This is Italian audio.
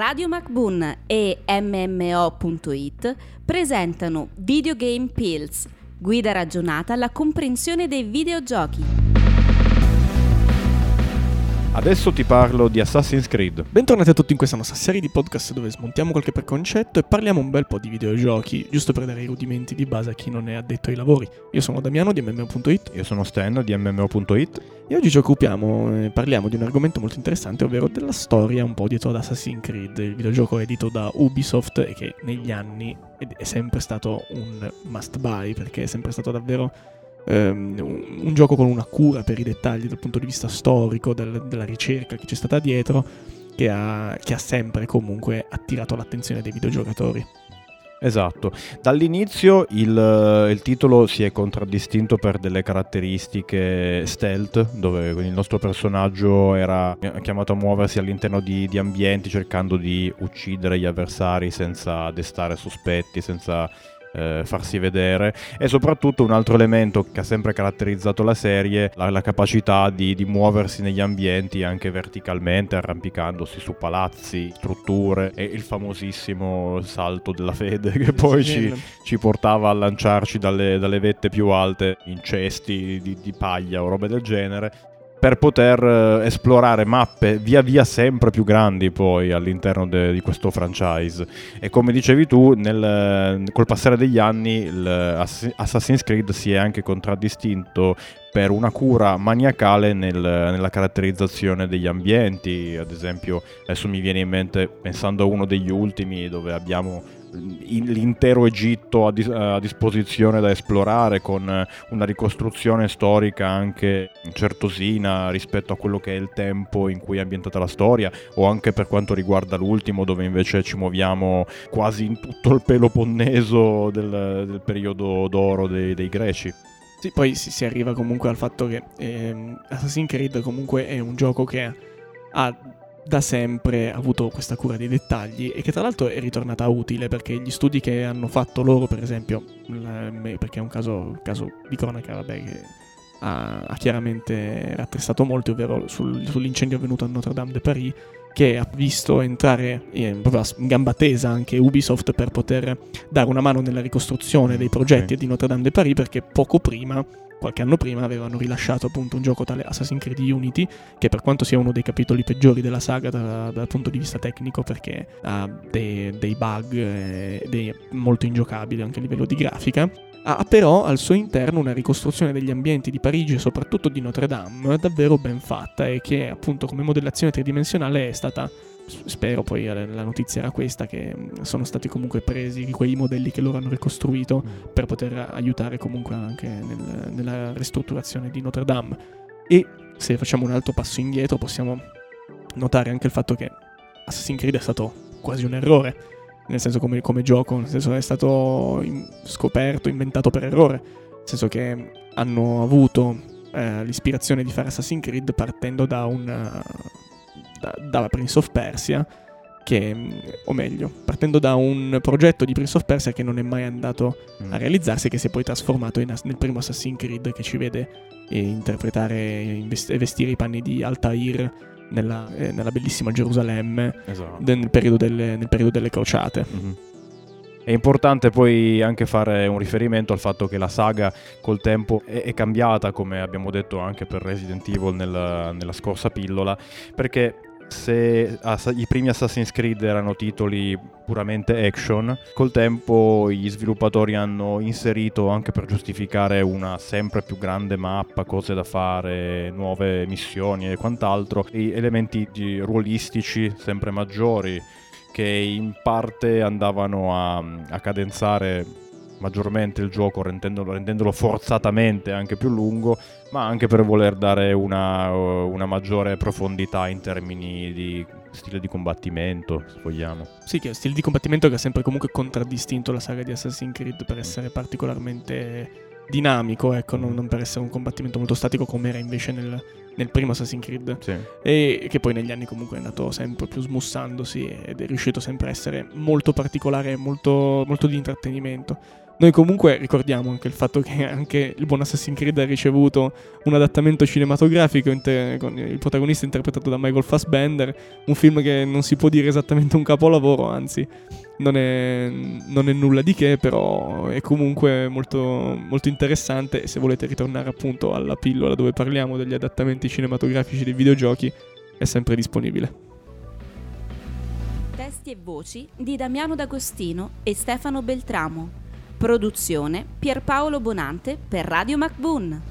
Radio MacBoon e MMO.it presentano Videogame Pills, guida ragionata alla comprensione dei videogiochi. Adesso ti parlo di Assassin's Creed. Bentornati a tutti in questa nostra serie di podcast dove smontiamo qualche preconcetto e parliamo un bel po' di videogiochi, giusto per dare i rudimenti di base a chi non è addetto ai lavori. Io sono Damiano di MMO.it. Io sono Stan di MMO.it. E oggi ci occupiamo, eh, parliamo di un argomento molto interessante, ovvero della storia un po' dietro ad Assassin's Creed, il videogioco edito da Ubisoft e che negli anni è sempre stato un must buy perché è sempre stato davvero un, un, gioco con una cura per i dettagli dal punto di vista storico, del, della ricerca che c'è stata dietro, che ha, che ha sempre comunque attirato l'attenzione dei videogiocatori. Esatto, dall'inizio il, il, titolo si è contraddistinto per delle caratteristiche stealth, dove il nostro personaggio era chiamato a muoversi all'interno di, di ambienti cercando di uccidere gli avversari senza destare sospetti, senza eh, farsi vedere. E soprattutto un altro elemento che ha sempre caratterizzato la serie la, la capacità di, di, muoversi negli ambienti anche verticalmente arrampicandosi su palazzi strutture e il famosissimo salto della fede che poi ci, ci portava a lanciarci dalle, dalle, vette più alte in cesti di, di paglia o robe del genere per poter eh, esplorare mappe via via sempre più grandi poi all'interno de, di questo franchise. E come dicevi tu, nel, col passare degli anni Assassin's Creed si è anche contraddistinto per una cura maniacale nel, nella caratterizzazione degli ambienti. Ad esempio, adesso mi viene in mente, pensando a uno degli ultimi, dove abbiamo l'intero Egitto a, dis- a, disposizione da esplorare con una ricostruzione storica anche certosina rispetto a quello che è il tempo in cui è ambientata la storia o anche per quanto riguarda l'ultimo dove invece ci muoviamo quasi in tutto il Peloponneso del, del periodo d'oro dei, dei greci. Sì, poi si, si, arriva comunque al fatto che eh, Assassin's Creed comunque è un gioco che ha da sempre avuto questa cura dei dettagli e che tra l'altro è ritornata utile perché gli studi che hanno fatto loro, per esempio, perché è un caso, caso di cronaca, vabbè, che ha, ha chiaramente rattressato molto, ovvero sul, sull'incendio avvenuto a Notre Dame de Paris, che ha visto entrare in, proprio in gamba tesa anche Ubisoft per poter dare una mano nella ricostruzione dei progetti okay. di Notre Dame de Paris, perché poco prima qualche anno prima avevano rilasciato appunto un gioco tale Assassin's Creed Unity, che per quanto sia uno dei capitoli peggiori della saga da, dal punto di vista tecnico, perché ha dei, dei bug ed è molto ingiocabile anche a livello di grafica, ha però al suo interno una ricostruzione degli ambienti di Parigi e soprattutto di Notre Dame davvero ben fatta e che appunto come modellazione tridimensionale è stata spero poi eh, la notizia era questa che mm, sono stati comunque presi quei modelli che loro hanno ricostruito mm. per poter aiutare comunque anche nel, nella ristrutturazione di Notre Dame e se facciamo un altro passo indietro possiamo notare anche il fatto che Assassin's Creed è stato quasi un errore nel senso come, come gioco nel senso è stato in, scoperto inventato per errore nel senso che hanno avuto eh, l'ispirazione di fare Assassin's Creed partendo da un da, da Prince of Persia, che, o meglio, partendo da un progetto di Prince of Persia che non è mai andato mm. a realizzarsi e che si è poi trasformato in, nel primo Assassin's Creed che ci vede eh, interpretare e vestire i panni di Altair nella, eh, nella bellissima Gerusalemme esatto. nel, periodo delle, nel, periodo delle, crociate. Mm-hmm. È importante poi anche fare un riferimento al fatto che la saga col tempo è, è cambiata, come abbiamo detto anche per Resident Evil nella, nella scorsa pillola, perché se i primi Assassin's Creed erano titoli puramente action, col tempo gli sviluppatori hanno inserito anche per giustificare una sempre più grande mappa, cose da fare, nuove missioni e quant'altro, elementi ruolistici sempre maggiori che in parte andavano a, a cadenzare maggiormente il gioco rendendolo, rendendolo, forzatamente anche più lungo, ma anche per voler dare una, una, maggiore profondità in termini di stile di combattimento, se vogliamo. Sì, che è stile di combattimento che ha sempre comunque contraddistinto la saga di Assassin's Creed per essere particolarmente dinamico, ecco, non, non per essere un combattimento molto statico come era invece nel, nel primo Assassin's Creed. Sì. E che poi negli anni comunque è andato sempre più smussandosi ed è riuscito sempre a essere molto particolare, molto, molto di intrattenimento. Noi comunque ricordiamo anche il fatto che anche il buon Assassin's Creed ha ricevuto un adattamento cinematografico inter- con il protagonista interpretato da Michael Fassbender, un film che non si può dire esattamente un capolavoro, anzi non è, non è nulla di che, però è comunque molto, molto interessante e se volete ritornare appunto alla pillola dove parliamo degli adattamenti cinematografici dei videogiochi è sempre disponibile. Testi e voci di Damiano D'Agostino e Stefano Beltramo. Produzione Pierpaolo Bonante per Radio MacBoon.